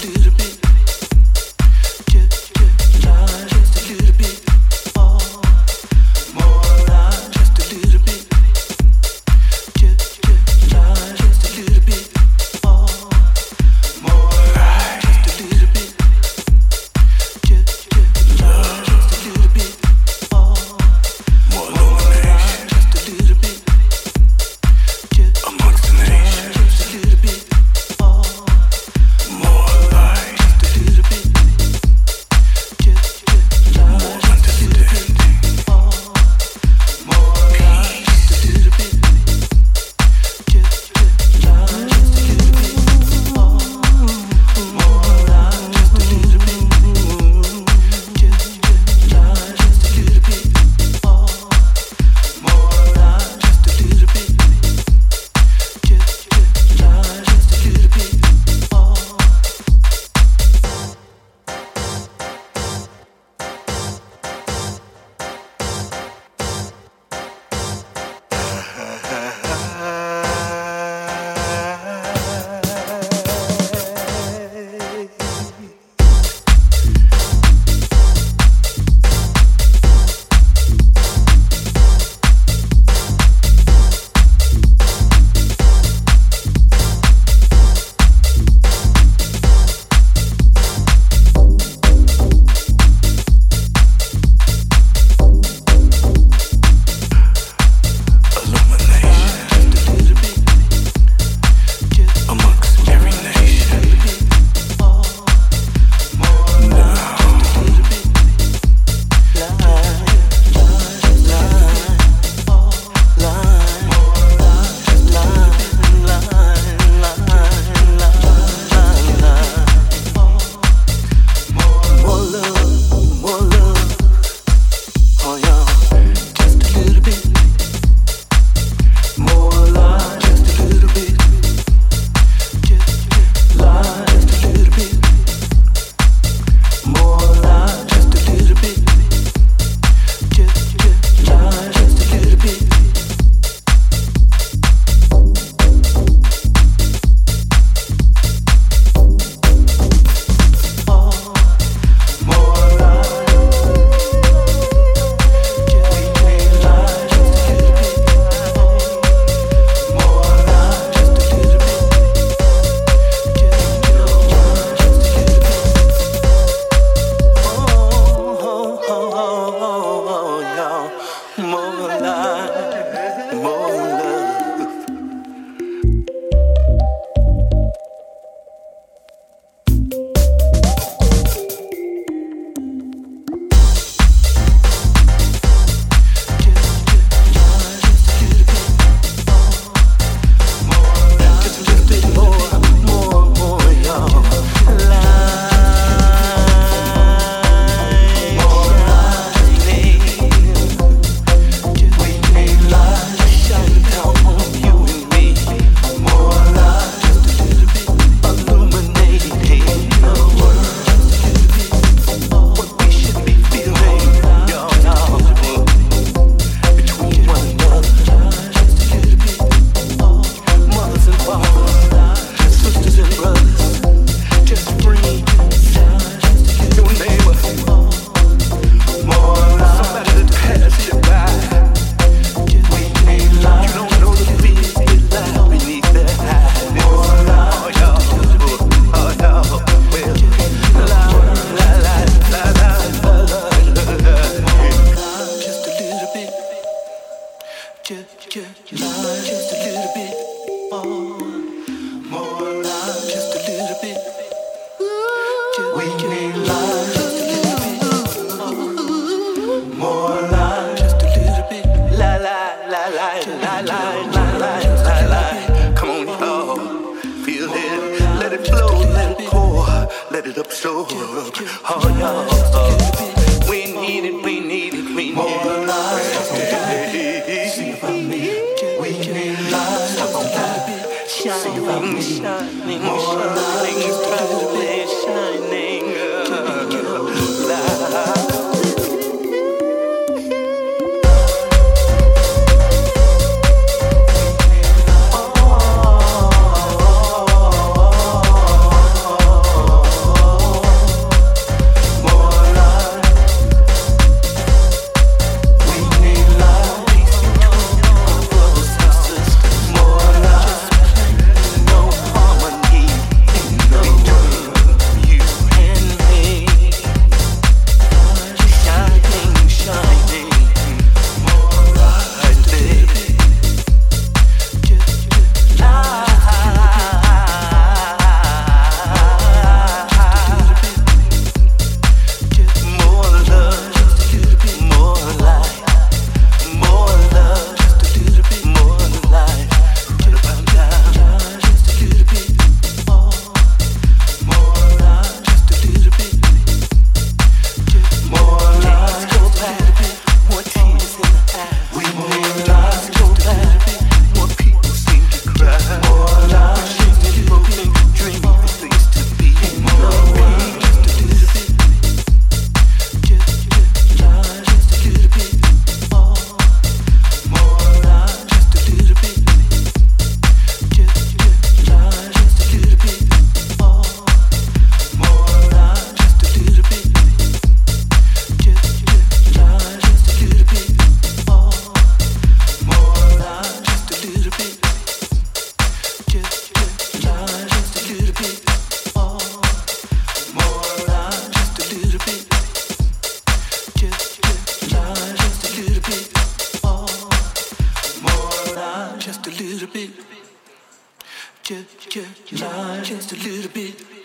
Do a bit. oh, oh. Just, a little bit.